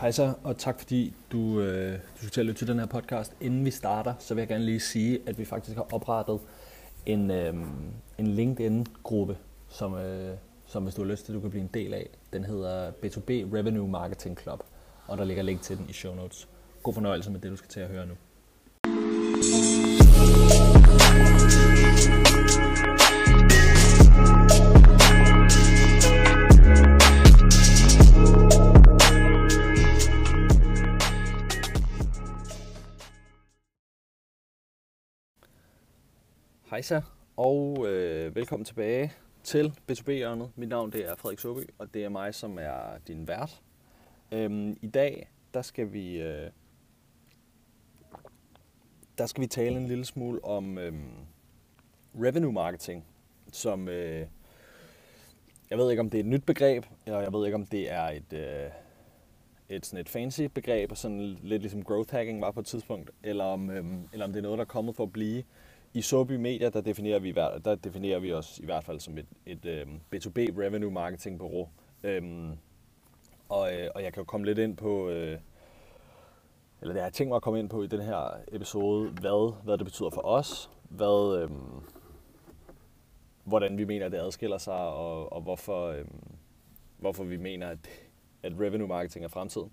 Hej så, og tak fordi du, øh, du skal til at lytte til den her podcast. Inden vi starter, så vil jeg gerne lige sige, at vi faktisk har oprettet en, øh, en LinkedIn-gruppe, som, øh, som hvis du har lyst til, du kan blive en del af. Den hedder B2B Revenue Marketing Club, og der ligger link til den i show notes. God fornøjelse med det, du skal til at høre nu. Hejsa, og øh, velkommen tilbage til B2B-hjørnet. Mit navn det er Frederik Søby, og det er mig, som er din vært. Øhm, I dag, der skal vi øh, der skal vi tale en lille smule om øh, revenue marketing, som øh, jeg ved ikke om det er et nyt begreb, og jeg ved ikke om det er et øh, et sådan et fancy begreb, sådan lidt ligesom growth hacking var på et tidspunkt, eller om, øhm, eller om det er noget, der er kommet for at blive i Sobi Media, der definerer vi, der definerer vi os i hvert fald som et, et øhm, um, B2B revenue marketing bureau. Øhm, og, øh, og jeg kan jo komme lidt ind på, øh, eller det har jeg tænkt mig at komme ind på i den her episode, hvad, hvad det betyder for os, hvad, øh, hvordan vi mener, det adskiller sig, og, og hvorfor, øh, hvorfor vi mener, at, at revenue marketing er fremtiden.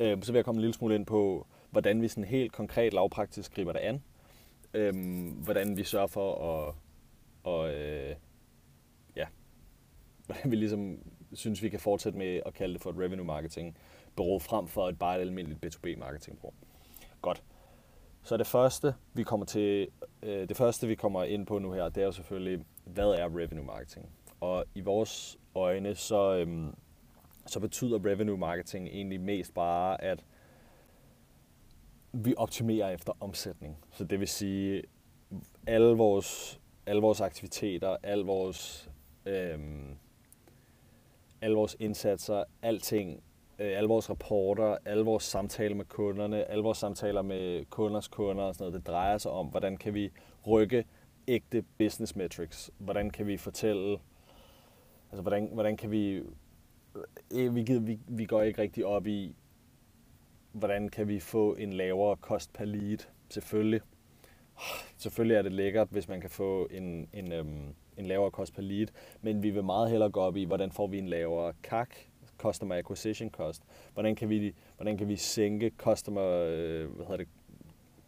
Øh, så vil jeg komme en lille smule ind på, hvordan vi sådan helt konkret lavpraktisk griber det an, øhm, hvordan vi sørger for at, og, øh, ja, hvordan vi ligesom synes, vi kan fortsætte med at kalde det for et revenue marketing bureau frem for et bare et almindeligt B2B marketing bureau. Godt. Så det første, vi kommer til, øh, det første, vi kommer ind på nu her, det er jo selvfølgelig, hvad er revenue marketing? Og i vores øjne, så, øhm, så betyder revenue marketing egentlig mest bare, at vi optimerer efter omsætning. Så det vil sige, alle vores, alle vores aktiviteter, alle vores, øhm, alle vores indsatser, alting, øh, alle vores rapporter, alle vores samtaler med kunderne, alle vores samtaler med kunders kunder og sådan noget, det drejer sig om, hvordan kan vi rykke ægte business metrics? Hvordan kan vi fortælle, altså hvordan, hvordan kan vi, øh, vi, vi, vi går ikke rigtig op i, hvordan kan vi få en lavere kost per lead? Selvfølgelig. Selvfølgelig er det lækkert, hvis man kan få en, en, øhm, en lavere kost per lead, men vi vil meget hellere gå op i, hvordan får vi en lavere CAC, Customer Acquisition Cost. Hvordan kan vi, hvordan kan vi sænke Customer, øh, hvad hedder det,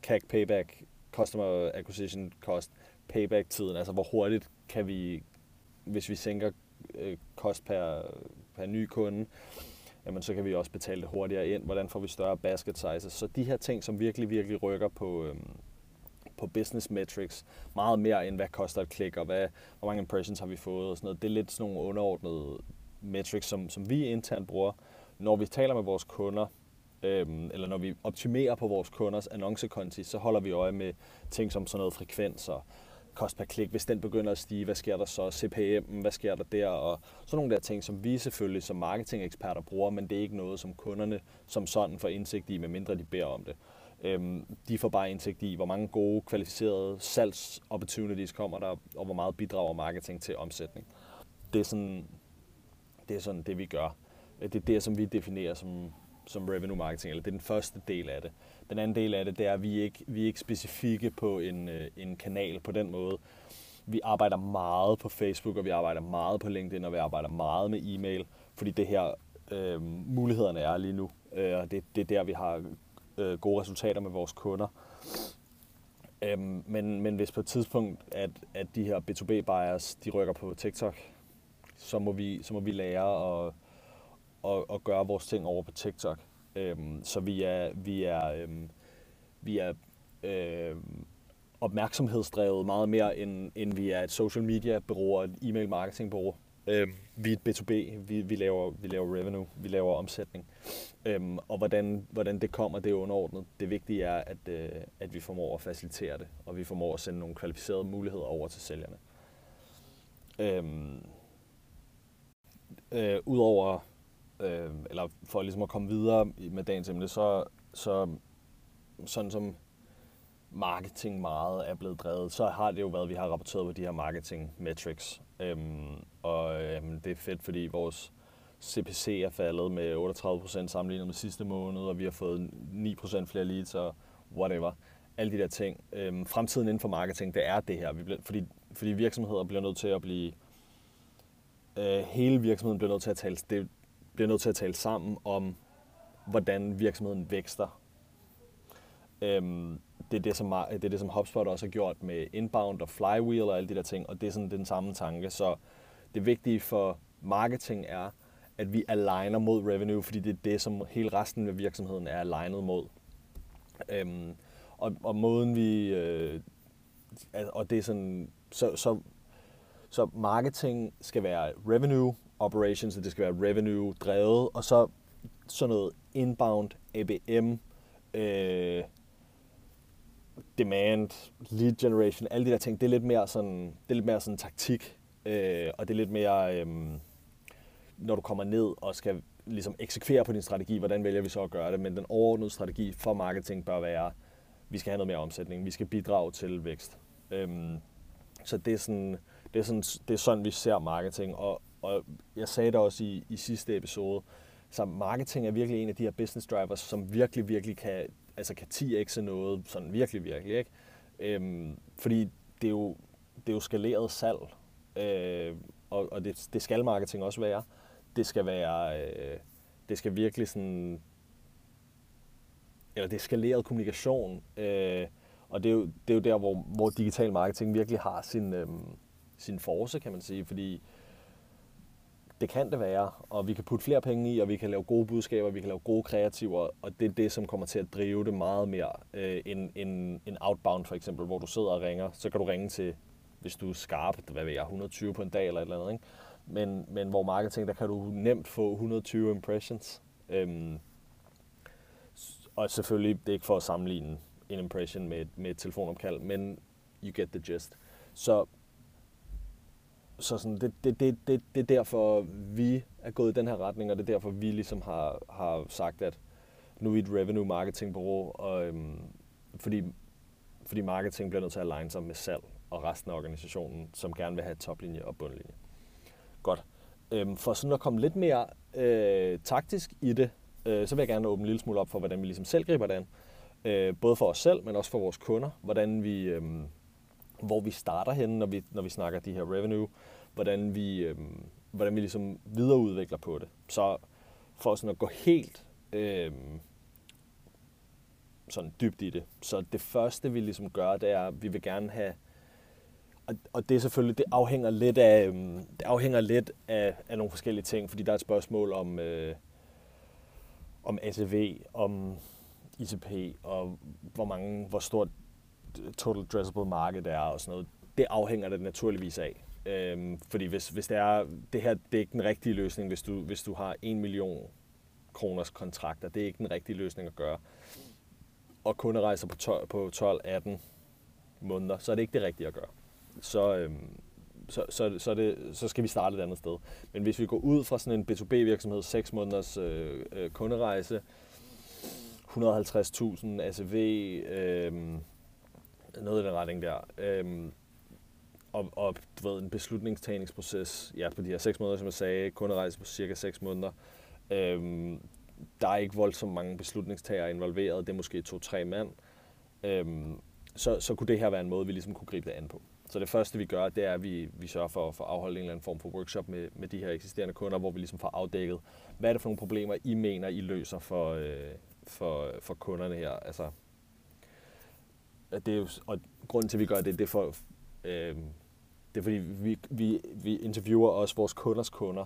CAC Payback, Customer Acquisition Cost, payback-tiden, altså hvor hurtigt kan vi, hvis vi sænker øh, kost per, per ny kunde, jamen så kan vi også betale det hurtigere ind. Hvordan får vi større basket sizes? Så de her ting, som virkelig, virkelig rykker på, øhm, på business metrics, meget mere end hvad koster et klik, og hvad, hvor mange impressions har vi fået og sådan noget. Det er lidt sådan nogle underordnede metrics, som, som vi internt bruger, når vi taler med vores kunder, øhm, eller når vi optimerer på vores kunders annoncekonti, så holder vi øje med ting som sådan noget frekvens og kost per klik, hvis den begynder at stige, hvad sker der så? CPM, hvad sker der der? Og sådan nogle der ting, som vi selvfølgelig som marketingeksperter bruger, men det er ikke noget, som kunderne som sådan får indsigt i, medmindre de beder om det. Øhm, de får bare indsigt i, hvor mange gode, kvalificerede salgs-opportunities kommer der, og hvor meget bidrager marketing til omsætning. Det er sådan det, er sådan det vi gør. Det er det, som vi definerer som, som revenue marketing, eller det er den første del af det. Den anden del af det, det er, at vi ikke vi er ikke specifikke på en, øh, en kanal på den måde. Vi arbejder meget på Facebook, og vi arbejder meget på LinkedIn, og vi arbejder meget med e-mail, fordi det her øh, mulighederne er lige nu. Øh, og det, det er der, vi har øh, gode resultater med vores kunder. Øhm, men, men hvis på et tidspunkt, at, at de her B2B-buyers, de rykker på TikTok, så må vi, så må vi lære at, at, at gøre vores ting over på TikTok. Øhm, så vi er, vi er, øhm, vi er øhm, opmærksomhedsdrevet meget mere, end, end vi er et social media bureau og et e-mail marketing bureau. Øhm, vi er et B2B, vi, vi, laver, vi laver revenue, vi laver omsætning. Øhm, og hvordan, hvordan det kommer, det er underordnet. Det vigtige er, at, øh, at vi formår at facilitere det, og vi formår at sende nogle kvalificerede muligheder over til sælgerne. Øhm, øh, Udover øh, eller for ligesom at komme videre med dagens emne, så, så sådan som marketing meget er blevet drevet, så har det jo været, at vi har rapporteret på de her marketing metrics. Øhm, og øhm, det er fedt, fordi vores CPC er faldet med 38% sammenlignet med sidste måned, og vi har fået 9% flere leads og whatever. Alle de der ting. Øhm, fremtiden inden for marketing, det er det her. Vi bliver, fordi, fordi virksomheder bliver nødt til at blive... Øh, hele virksomheden bliver nødt til at tale, det bliver nødt til at tale sammen om, hvordan virksomheden vækster. Øhm, det, er det, som, det er det, som HubSpot også har gjort med inbound og flywheel og alle de der ting, og det er sådan den samme tanke. Så det vigtige for marketing er, at vi aligner mod revenue, fordi det er det, som hele resten af virksomheden er alignet mod. Øhm, og, og måden vi... Øh, og det er sådan... Så, så, så marketing skal være revenue operations, det skal være revenue drevet, og så sådan noget inbound, ABM, øh, demand, lead generation, alle de der ting, det er lidt mere sådan, det er lidt mere sådan taktik, øh, og det er lidt mere, øh, når du kommer ned og skal ligesom eksekvere på din strategi, hvordan vælger vi så at gøre det, men den overordnede strategi for marketing bør være, vi skal have noget mere omsætning, vi skal bidrage til vækst. Øhm, så det er, sådan, det, er sådan, det er sådan, vi ser marketing, og, og jeg sagde det også i, i sidste episode, så marketing er virkelig en af de her business drivers, som virkelig, virkelig kan, altså kan 10x'e noget, sådan virkelig, virkelig, ikke? Øhm, fordi det er, jo, det er jo skaleret salg, øh, og, og det, det skal marketing også være. Det skal være, øh, det skal virkelig sådan, eller det er skaleret kommunikation, øh, og det er, jo, det er jo der, hvor, hvor digital marketing virkelig har sin, øh, sin force, kan man sige, fordi det kan det være, og vi kan putte flere penge i, og vi kan lave gode budskaber, vi kan lave gode kreativer, og det er det, som kommer til at drive det meget mere øh, end, end, end outbound for eksempel, hvor du sidder og ringer. Så kan du ringe til, hvis du er skarp, hvad ved jeg, 120 på en dag eller et eller andet, ikke? Men, men hvor marketing, der kan du nemt få 120 impressions. Øhm, og selvfølgelig, det er ikke for at sammenligne en impression med, med et telefonopkald, men you get the gist. Så så sådan, det, det, det, det, det er derfor, vi er gået i den her retning, og det er derfor, vi ligesom har, har sagt, at nu er vi et revenue marketing bureau, og, øhm, fordi, fordi marketing bliver nødt til at aligne sig med salg og resten af organisationen, som gerne vil have toplinje og bundlinje. Godt. Øhm, for sådan at komme lidt mere øh, taktisk i det, øh, så vil jeg gerne åbne en lille smule op for, hvordan vi ligesom selv griber det an. Øh, både for os selv, men også for vores kunder. Hvordan vi, øh, hvor vi starter henne, når vi, når vi snakker de her revenue, hvordan vi, øh, hvordan vi ligesom videreudvikler på det. Så for sådan at gå helt øh, sådan dybt i det. Så det første, vi ligesom gør, det er, at vi vil gerne have, og, og det er selvfølgelig, det afhænger lidt af, øhm, det afhænger lidt af, af nogle forskellige ting, fordi der er et spørgsmål om, øh, om ACV, om ICP, og hvor mange, hvor stort total addressable market er og sådan noget, det afhænger det naturligvis af. Øhm, fordi hvis, hvis det er, det her det er ikke den rigtige løsning, hvis du, hvis du har en million kroners kontrakter. Det er ikke den rigtige løsning at gøre. Og kunder rejser på, 12, på 12-18 måneder, så er det ikke det rigtige at gøre. Så, øhm, så, så, så, det, så skal vi starte et andet sted. Men hvis vi går ud fra sådan en B2B-virksomhed, 6 måneders øh, øh, kunderejse, 150.000 ACV, øh, noget i den retning der. Øhm, og, og du ved, en beslutningstagningsproces ja, på de her seks måneder, som jeg sagde, kunderejse på cirka 6 måneder. Øhm, der er ikke voldsomt mange beslutningstagere involveret, det er måske to-tre mand. Øhm, så, så kunne det her være en måde, vi ligesom kunne gribe det an på. Så det første, vi gør, det er, at vi, vi sørger for, for at afholde en eller anden form for workshop med, med de her eksisterende kunder, hvor vi ligesom får afdækket, hvad er det for nogle problemer, I mener, I løser for, øh, for, for kunderne her. Altså, at det er jo, og grunden til, at vi gør det, det er for, øh, det er fordi, vi, vi, vi interviewer også vores kunders kunder,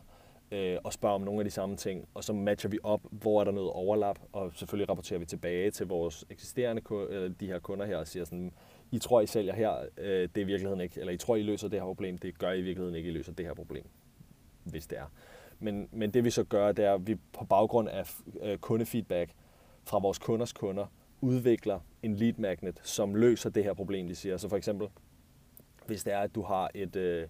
øh, og spørger om nogle af de samme ting, og så matcher vi op, hvor er der noget overlap, og selvfølgelig rapporterer vi tilbage til vores eksisterende øh, de her kunder her, og siger sådan, I tror, I sælger her, øh, det er i virkeligheden ikke, eller I tror, I løser det her problem, det gør I i virkeligheden ikke, I løser det her problem, hvis det er. Men, men det vi så gør, det er, at vi på baggrund af øh, kundefeedback fra vores kunders kunder, udvikler en lead magnet, som løser det her problem, de siger. Så for eksempel, hvis det er, at du har et, øh,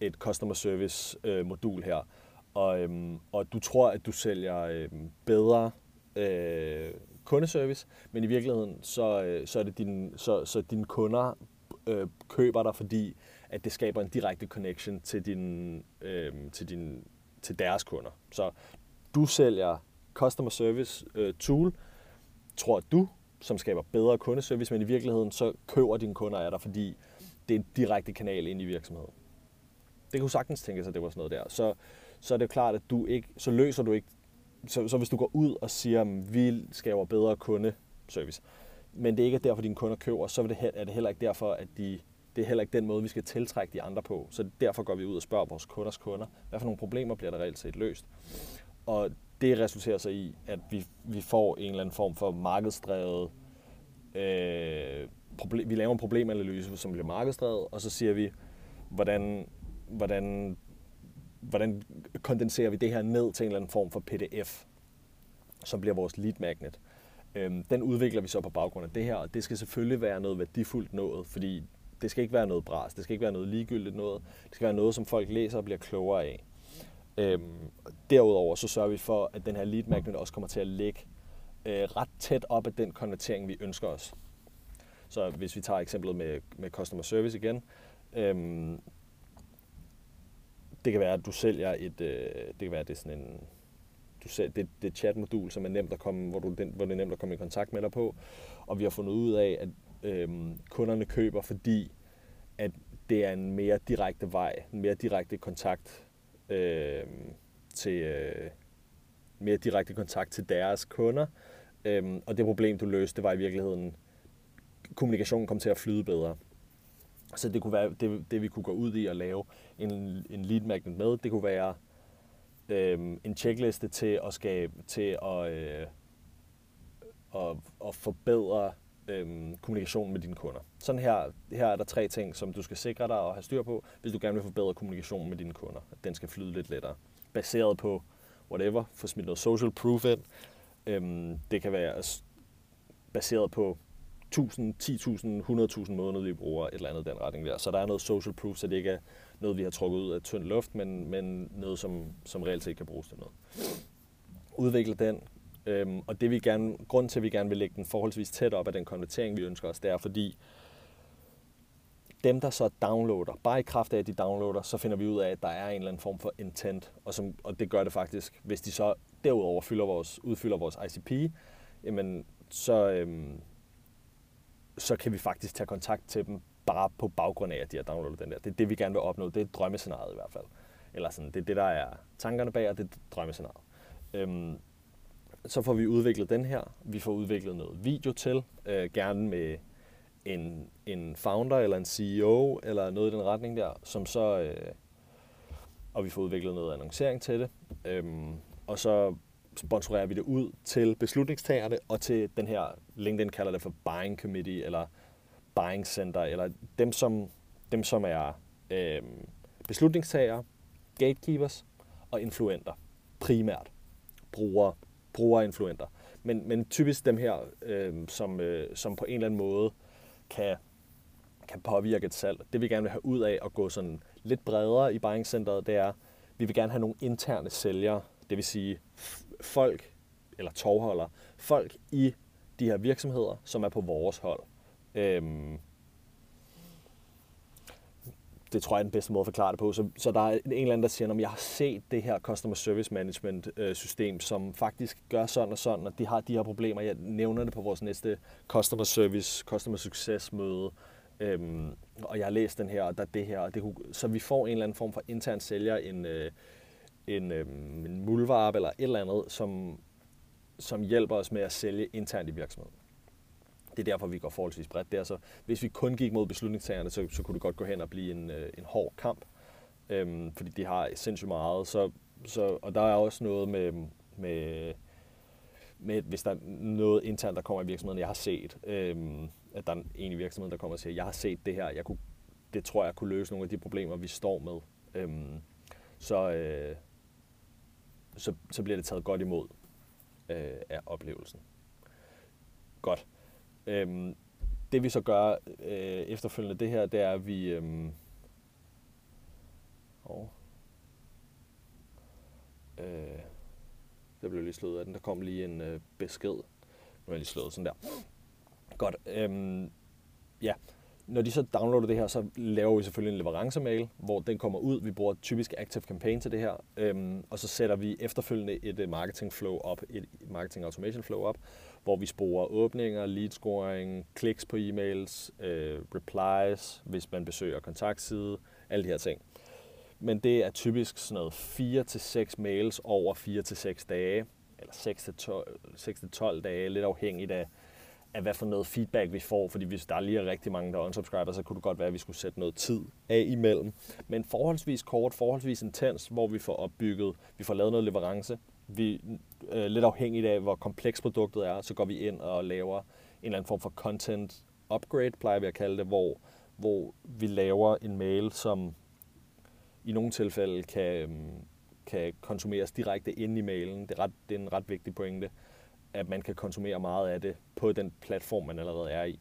et customer service øh, modul her, og, øhm, og du tror, at du sælger øh, bedre øh, kundeservice, men i virkeligheden, så, øh, så er det din, så, så dine kunder øh, køber dig, fordi at det skaber en direkte connection til din, øh, til din til deres kunder. Så du sælger customer service øh, tool, tror du, som skaber bedre kundeservice, men i virkeligheden så køber dine kunder af dig, fordi det er en direkte kanal ind i virksomheden. Det kunne sagtens tænke sig, at det var sådan noget der. Så, så er det klart, at du ikke, så løser du ikke, så, så hvis du går ud og siger, at vi skaber bedre kundeservice, men det ikke er derfor, dine kunder køber, så er det heller ikke derfor, at de, det er heller ikke den måde, vi skal tiltrække de andre på. Så derfor går vi ud og spørger vores kunders kunder, hvad for nogle problemer bliver der reelt set løst. Og det resulterer så i, at vi, vi får en eller anden form for markedsdrevet øh, problem, vi laver en problemanalyse, som bliver markedsdrevet, og så siger vi, hvordan, hvordan, hvordan kondenserer vi det her ned til en eller anden form for PDF, som bliver vores lead magnet. Øhm, den udvikler vi så på baggrund af det her, og det skal selvfølgelig være noget værdifuldt noget, fordi det skal ikke være noget bras, det skal ikke være noget ligegyldigt noget, det skal være noget, som folk læser og bliver klogere af. Øhm, derudover så sørger vi for, at den her lead magnet også kommer til at ligge øh, ret tæt op af den konvertering, vi ønsker os. Så hvis vi tager eksemplet med, med customer service igen, øhm, det kan være, at du sælger et, øh, det kan være, at det er sådan en, du sælger, det, det chatmodul, som er nemt at komme, hvor, du, den, hvor det er nemt at komme i kontakt med dig på, og vi har fundet ud af, at øh, kunderne køber, fordi at det er en mere direkte vej, en mere direkte kontakt øh, til øh, mere direkte kontakt til deres kunder. Øh, og det problem, du løste, det var i virkeligheden, kommunikationen kom til at flyde bedre. Så det kunne være det, det vi kunne gå ud i og lave en, en lead magnet med. Det kunne være øh, en checkliste til at skabe til at, øh, at, at forbedre øhm, kommunikation med dine kunder. Sådan her, her er der tre ting, som du skal sikre dig og have styr på, hvis du gerne vil forbedre kommunikationen med dine kunder. Den skal flyde lidt lettere. Baseret på whatever, få smidt noget social proof ind. Øhm, det kan være baseret på 1000, 10.000, 100.000 månedlige vi bruger et eller andet den retning der. Så der er noget social proof, så det ikke er noget, vi har trukket ud af tynd luft, men, men noget, som, som reelt set kan bruges til noget. Udvikle den, øhm, og det vi gerne, grund til, at vi gerne vil lægge den forholdsvis tæt op af den konvertering, vi ønsker os, det er fordi, dem, der så downloader, bare i kraft af, at de downloader, så finder vi ud af, at der er en eller anden form for intent, og, som, og det gør det faktisk. Hvis de så derudover fylder vores, udfylder vores ICP, jamen, så, øhm, så kan vi faktisk tage kontakt til dem bare på baggrund af, at de har downloadet den der. Det er det, vi gerne vil opnå. Det er drømmescenariet i hvert fald. Eller sådan, det er det, der er tankerne bag, og det er drømmescenariet. Øhm, så får vi udviklet den her. Vi får udviklet noget video til, øh, gerne med en, en founder eller en CEO eller noget i den retning der, som så, øh, og vi får udviklet noget annoncering til det, øhm, og så sponsorerer vi det ud til beslutningstagerne og til den her, LinkedIn kalder det for buying committee eller buying center, eller dem som, dem som er øh, beslutningstagere, gatekeepers og influenter primært, brugere, brugerinfluenter. Men, men typisk dem her, øh, som, øh, som på en eller anden måde kan, kan påvirke et salg. Det vi gerne vil have ud af at gå sådan lidt bredere i buyingcenteret, det er, vi vil gerne have nogle interne sælgere, det vil sige folk, eller tovholder, folk i de her virksomheder, som er på vores hold. Øhm, det tror jeg er den bedste måde at forklare det på. Så, så der er en eller anden, der siger, at jeg har set det her Customer Service Management øh, system, som faktisk gør sådan og sådan, og de har de her problemer. Jeg nævner det på vores næste Customer Service, Customer Success møde. Øhm, og jeg har læst den her, og der er det her. Og det kunne, så vi får en eller anden form for intern sælger, en, øh, en, øh, en mulvarp eller et eller andet, som, som hjælper os med at sælge internt i virksomheden. Det er derfor, vi går forholdsvis bredt der. Så hvis vi kun gik mod beslutningstagerne, så, så kunne det godt gå hen og blive en, øh, en hård kamp. Øhm, fordi de har sindssygt meget. Så, så, og der er også noget med, med, med, hvis der er noget internt, der kommer i virksomheden, jeg har set, øhm, at der er en i virksomheden, der kommer og siger, jeg har set det her, jeg kunne, det tror jeg kunne løse nogle af de problemer, vi står med. Øhm, så, øh, så, så bliver det taget godt imod øh, af oplevelsen. Godt. Øhm, det vi så gør øh, efterfølgende det her, det er, at vi... Øhm, oh, øh, der blev lige slået af den. Der kom lige en øh, besked. Nu er jeg lige slået sådan der. Godt. Øhm, ja, når de så downloader det her, så laver vi selvfølgelig en leverancemail, hvor den kommer ud. Vi bruger typisk Active Campaign til det her, øhm, og så sætter vi efterfølgende et øh, marketing flow op, et marketing automation flow op, hvor vi sporer åbninger, lead scoring, kliks på e-mails, øh, replies, hvis man besøger kontaktside, alle de her ting. Men det er typisk sådan noget 4-6 mails over 4-6 dage, eller 6-12 dage, lidt afhængigt af, af, hvad for noget feedback vi får, fordi hvis der lige er rigtig mange, der unsubscriber, så kunne det godt være, at vi skulle sætte noget tid af imellem. Men forholdsvis kort, forholdsvis intens, hvor vi får opbygget, vi får lavet noget leverance. Vi, øh, lidt afhængigt af, hvor kompleks produktet er, så går vi ind og laver en eller anden form for content upgrade, plejer vi at kalde det, hvor, hvor vi laver en mail, som i nogle tilfælde kan, øh, kan konsumeres direkte ind i mailen. Det er, ret, det er en ret vigtig pointe at man kan konsumere meget af det på den platform, man allerede er i.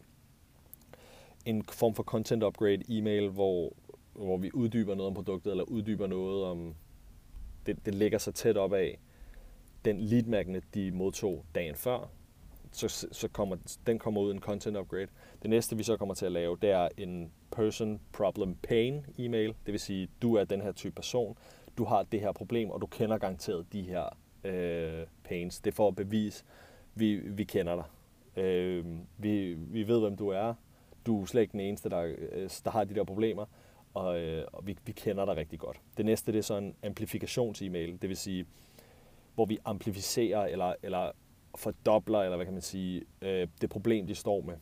En form for content upgrade e-mail, hvor, hvor vi uddyber noget om produktet, eller uddyber noget om, det, det ligger så tæt op af den lead magnet, de modtog dagen før, så, så kommer, den kommer ud en content upgrade. Det næste, vi så kommer til at lave, det er en person problem pain e-mail. Det vil sige, du er den her type person, du har det her problem, og du kender garanteret de her øh, pains. Det er for at bevise, vi, vi kender dig. Øh, vi, vi ved, hvem du er. Du er slet ikke den eneste, der, øh, der har de der problemer, og, øh, og vi, vi kender dig rigtig godt. Det næste det er så en amplifikations-e-mail, det vil sige, hvor vi amplificerer eller, eller fordobler, eller hvad kan man sige, øh, det problem, de står med.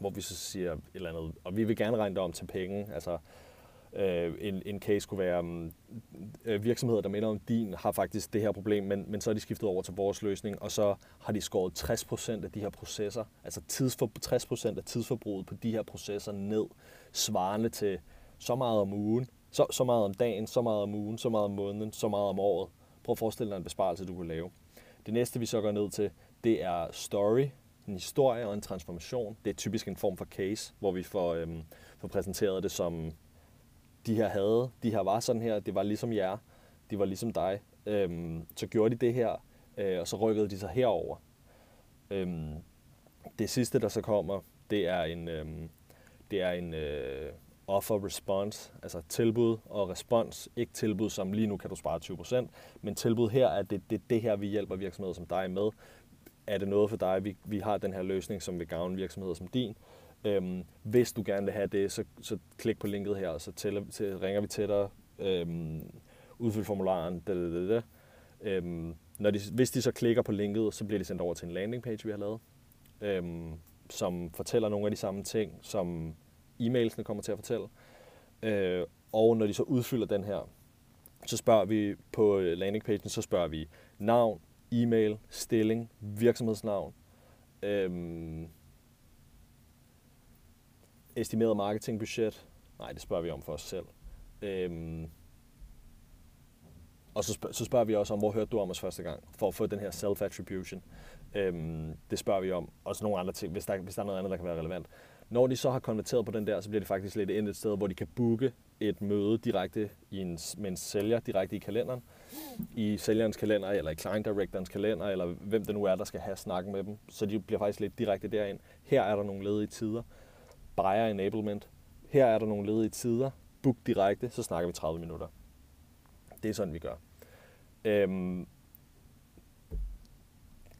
Hvor vi så siger et eller andet, og vi vil gerne regne det om til penge, altså Øh, en, en case kunne være, mm, øh, virksomheder, der minder om din, har faktisk det her problem, men, men så er de skiftet over til vores løsning, og så har de skåret 60% af de her processer, altså tidsfor, 60% af tidsforbruget på de her processer ned, svarende til så meget om ugen, så, så meget om dagen, så meget om ugen, så meget om måneden, så meget om året. Prøv at forestille dig en besparelse, du kan lave. Det næste, vi så går ned til, det er story, en historie og en transformation. Det er typisk en form for case, hvor vi får, øhm, får præsenteret det som de her havde, de her var sådan her, det var ligesom jer, de var ligesom dig. Øhm, så gjorde de det her, øh, og så rykkede de sig herover. Øhm, det sidste, der så kommer, det er en, øhm, det er en øh, offer response, altså tilbud og respons. Ikke tilbud som lige nu kan du spare 20%, men tilbud her er det, det, det her, vi hjælper virksomheder som dig med. Er det noget for dig? Vi, vi har den her løsning, som vil gavne virksomheder som din. Øhm, hvis du gerne vil have det, så, så klik på linket her, og så tæller, til, ringer vi til dig. Øhm, udfyld formularen. Da, da, da, da. Øhm, når de, hvis de så klikker på linket, så bliver de sendt over til en landingpage, vi har lavet, øhm, som fortæller nogle af de samme ting, som e-mailsene kommer til at fortælle. Øh, og når de så udfylder den her, så spørger vi på øh, landingpagen, så spørger vi navn, e-mail, stilling, virksomhedsnavn, øhm, estimeret marketingbudget? Nej, det spørger vi om for os selv. Øhm, og så, spørger, så spørger vi også om, hvor hørte du om os første gang, for at få den her self-attribution. Øhm, det spørger vi om. Og så nogle andre ting, hvis der, hvis der er noget andet, der kan være relevant. Når de så har konverteret på den der, så bliver det faktisk lidt endt et sted, hvor de kan booke et møde direkte i en, med en sælger, direkte i kalenderen. I sælgerens kalender, eller i client directorens kalender, eller hvem det nu er, der skal have snakken med dem. Så de bliver faktisk lidt direkte derind. Her er der nogle ledige tider buyer enablement. Her er der nogle ledige tider. Book direkte, så snakker vi 30 minutter. Det er sådan, vi gør. Øhm,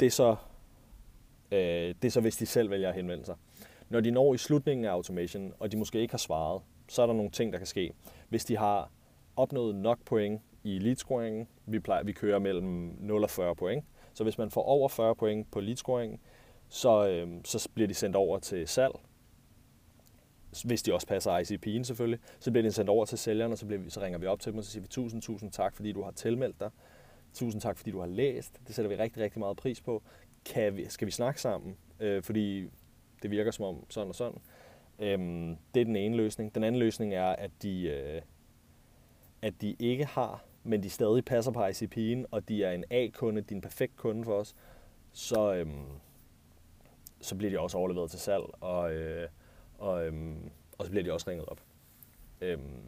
det, er så, øh, det er så, hvis de selv vælger at henvende sig. Når de når i slutningen af automation, og de måske ikke har svaret, så er der nogle ting, der kan ske. Hvis de har opnået nok point i lead scoringen, vi, plejer, vi kører mellem 0 og 40 point, så hvis man får over 40 point på lead scoringen, så, øh, så bliver de sendt over til salg, hvis de også passer ICP'en selvfølgelig, så bliver de sendt over til sælgeren, og så, bliver vi, så ringer vi op til dem, og så siger vi tusind, tusind tak, fordi du har tilmeldt dig. Tusind tak, fordi du har læst. Det sætter vi rigtig, rigtig meget pris på. Kan vi, skal vi snakke sammen? Øh, fordi det virker som om sådan og sådan. Øhm, det er den ene løsning. Den anden løsning er, at de, øh, at de ikke har, men de stadig passer på ICP'en, og de er en A-kunde, de er en perfekt kunde for os, så, øhm, så bliver de også overleveret til salg. Og, øh, og, øhm, og så bliver de også ringet op. Øhm,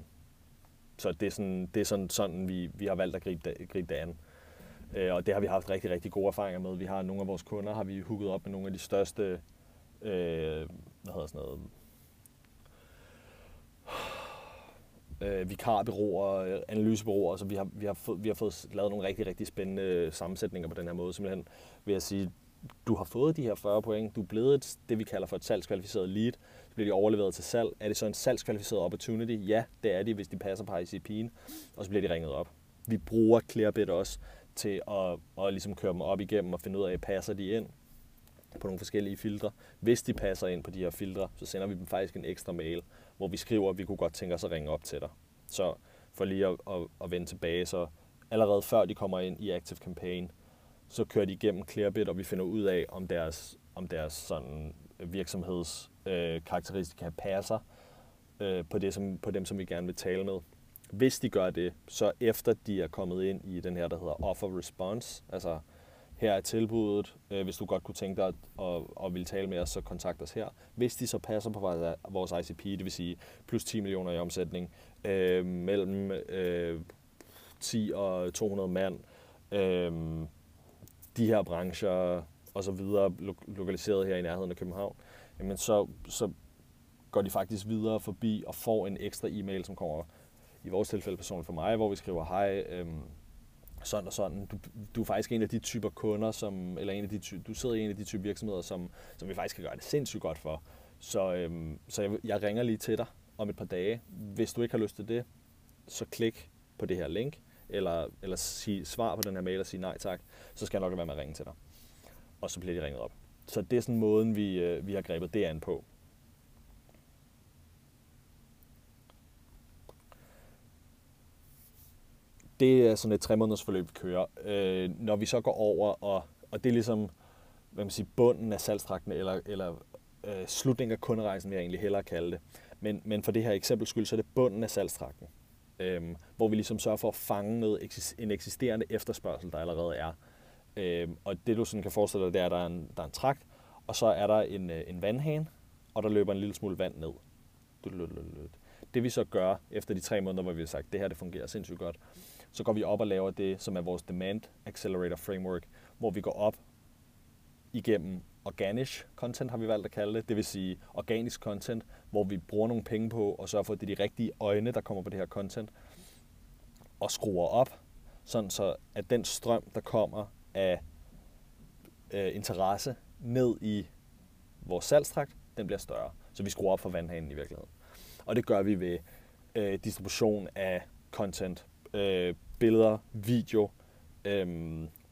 så det er sådan, det er sådan, sådan vi, vi har valgt at gribe det, gribe det an. Øh, og det har vi haft rigtig, rigtig gode erfaringer med. Vi har nogle af vores kunder, har vi hooket op med nogle af de største, øh, hvad hedder sådan noget, øh, vikarbyråer, analysebyråer, så vi har, vi, har fået, vi har fået lavet nogle rigtig, rigtig spændende sammensætninger på den her måde, simpelthen ved at sige, du har fået de her 40 point, du er blevet et, det, vi kalder for et salgskvalificeret lead, så bliver de overleveret til salg. Er det så en salgskvalificeret opportunity? Ja, det er de, hvis de passer på ICP'en, og så bliver de ringet op. Vi bruger Clearbit også til at, at ligesom køre dem op igennem og finde ud af, passer de ind på nogle forskellige filtre. Hvis de passer ind på de her filtre, så sender vi dem faktisk en ekstra mail, hvor vi skriver, at vi kunne godt tænke os at ringe op til dig. Så for lige at, at, at vende tilbage, så allerede før de kommer ind i Active Campaign, så kører de igennem Clearbit, og vi finder ud af, om deres, om deres sådan øh, virksomheds øh, karakteristika passer øh, på, det, som, på dem, som vi gerne vil tale med. Hvis de gør det, så efter de er kommet ind i den her, der hedder offer response, altså her er tilbuddet, øh, hvis du godt kunne tænke dig at, at, at ville tale med os, så kontakt os her. Hvis de så passer på vores ICP, det vil sige plus 10 millioner i omsætning, øh, mellem øh, 10 og 200 mand, øh, de her brancher og så videre, lo- lokaliseret her i nærheden af København, jamen så, så går de faktisk videre forbi og får en ekstra e-mail, som kommer i vores tilfælde personligt for mig, hvor vi skriver, hej, øh, sådan og sådan. Du, du er faktisk en af de typer kunder, som, eller en af de ty, du sidder i en af de typer virksomheder, som, som vi faktisk kan gøre det sindssygt godt for. Så, øhm, så jeg, jeg ringer lige til dig om et par dage. Hvis du ikke har lyst til det, så klik på det her link, eller, eller sig, svar på den her mail og sige nej tak, så skal jeg nok være med at ringe til dig. Og så bliver de ringet op. Så det er sådan måden, vi, øh, vi har grebet det an på. Det er sådan et tre måneders forløb, vi kører. Øh, når vi så går over, og, og det er ligesom hvad man siger, bunden af salgstrakten, eller, eller øh, slutningen af kunderejsen, vil jeg egentlig hellere kalde det. Men, men for det her eksempel skyld, så er det bunden af salgstrakten, øh, hvor vi ligesom sørger for at fange noget, en eksisterende efterspørgsel, der allerede er. Øh, og det du sådan kan forestille dig, det er, at der er en, der er en trakt, og så er der en, øh, en vandhane, og der løber en lille smule vand ned. Det vi så gør efter de tre måneder, hvor vi har sagt, at det her det fungerer sindssygt godt, så går vi op og laver det, som er vores Demand Accelerator Framework, hvor vi går op igennem organic content, har vi valgt at kalde det, det vil sige organisk content, hvor vi bruger nogle penge på og sørger for, at det er de rigtige øjne, der kommer på det her content, og skruer op, sådan så at den strøm, der kommer af øh, interesse ned i vores salgstrakt, den bliver større. Så vi skruer op for vandhanen i virkeligheden. Og det gør vi ved øh, distribution af content øh, billeder, video, øh,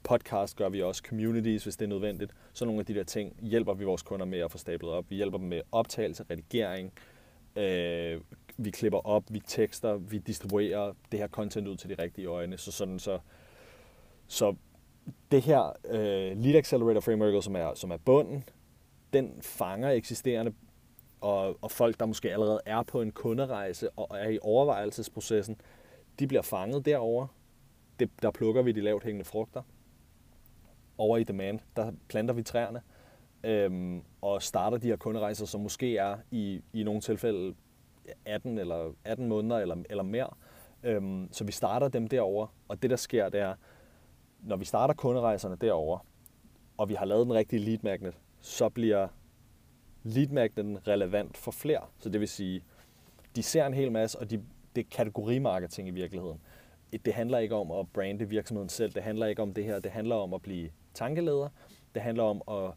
podcast gør vi også, communities, hvis det er nødvendigt. Så nogle af de der ting hjælper vi vores kunder med at få stablet op. Vi hjælper dem med optagelse, redigering, øh, vi klipper op, vi tekster, vi distribuerer det her content ud til de rigtige øjne. Så sådan så, så det her øh, Lead Accelerator Framework, som er, som er bunden, den fanger eksisterende og, og folk, der måske allerede er på en kunderejse og er i overvejelsesprocessen, de bliver fanget derover. Det, der plukker vi de lavt hængende frugter. Over i demand, der planter vi træerne øhm, og starter de her kunderejser, som måske er i, i nogle tilfælde 18 eller 18 måneder eller, eller mere. Øhm, så vi starter dem derover, og det der sker, det er, når vi starter kunderejserne derover, og vi har lavet den rigtige lead magnet, så bliver lead magneten relevant for flere. Så det vil sige, de ser en hel masse, og de, det er kategorimarketing i virkeligheden. Det handler ikke om at brande virksomheden selv, det handler ikke om det her, det handler om at blive tankeleder, det handler om at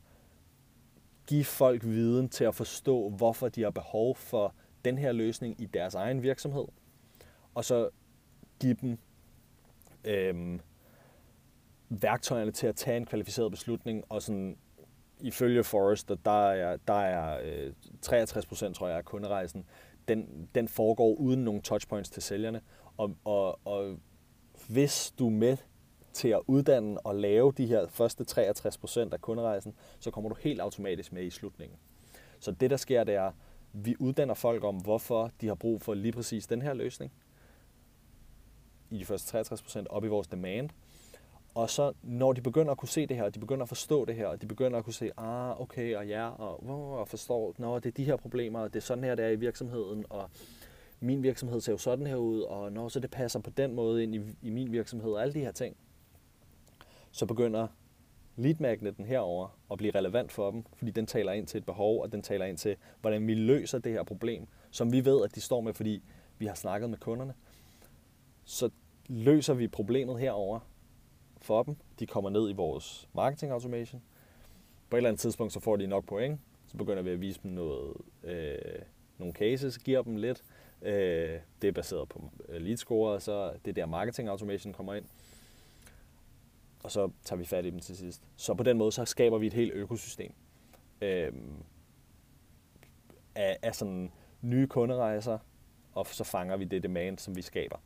give folk viden til at forstå, hvorfor de har behov for den her løsning i deres egen virksomhed, og så give dem øhm, værktøjerne til at tage en kvalificeret beslutning, og sådan ifølge Forrester, der er, der er øh, 63 procent, tror jeg, af kunderejsen, den, den foregår uden nogen touchpoints til sælgerne. Og, og, og hvis du er med til at uddanne og lave de her første 63% af kunderejsen, så kommer du helt automatisk med i slutningen. Så det, der sker, det er, vi uddanner folk om, hvorfor de har brug for lige præcis den her løsning i de første 63% op i vores demand. Og så når de begynder at kunne se det her, og de begynder at forstå det her, og de begynder at kunne se, ah, okay, og ja, og, og forstår, når det er de her problemer, og det er sådan her, det er i virksomheden, og min virksomhed ser jo sådan her ud, og når så det passer på den måde ind i, i min virksomhed, og alle de her ting, så begynder lead magneten herover at blive relevant for dem, fordi den taler ind til et behov, og den taler ind til, hvordan vi løser det her problem, som vi ved, at de står med, fordi vi har snakket med kunderne, så løser vi problemet herover for dem. De kommer ned i vores marketing automation. På et eller andet tidspunkt, så får de nok point. Så begynder vi at vise dem noget, øh, nogle cases, giver dem lidt. Øh, det er baseret på øh, lead score, så det er der marketing automation kommer ind. Og så tager vi fat i dem til sidst. Så på den måde, så skaber vi et helt økosystem øh, af, af sådan nye kunderejser, og så fanger vi det demand, som vi skaber.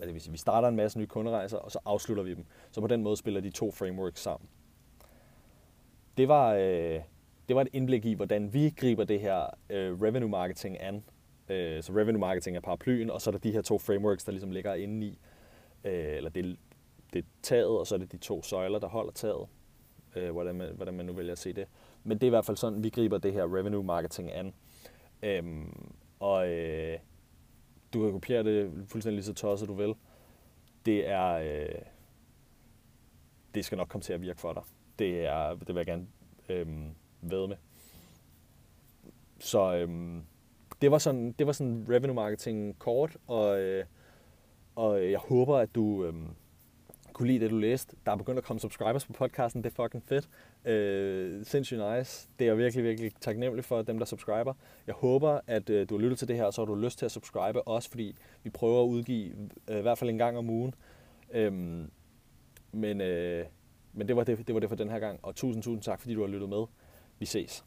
Eller det vil sige, vi starter en masse nye kunderejser, og så afslutter vi dem. Så på den måde spiller de to frameworks sammen. Det var, øh, det var et indblik i, hvordan vi griber det her øh, revenue marketing an. Øh, så revenue marketing er paraplyen, og så er der de her to frameworks, der ligesom ligger inde i. Øh, eller det, det er taget, og så er det de to søjler, der holder taget. Øh, hvordan, man, hvordan man nu vælger at se det. Men det er i hvert fald sådan, vi griber det her revenue marketing an. Øhm, og øh, du kan kopiere det fuldstændig lige så tosset du vil. Det er... Øh, det skal nok komme til at virke for dig. Det, er, det vil jeg gerne øh, ved med. Så øh, det var sådan, det var sådan revenue marketing kort, og, øh, og jeg håber, at du, øh, kunne lide det, du læste. Der er begyndt at komme subscribers på podcasten. Det er fucking fedt. Øh, sindssygt nice. Det er jeg virkelig, virkelig taknemmelig for dem, der subscriber. Jeg håber, at øh, du har lyttet til det her, og så har du lyst til at subscribe også, fordi vi prøver at udgive øh, i hvert fald en gang om ugen. Øhm, men øh, men det, var det, det var det for den her gang, og tusind, tusind tak, fordi du har lyttet med. Vi ses.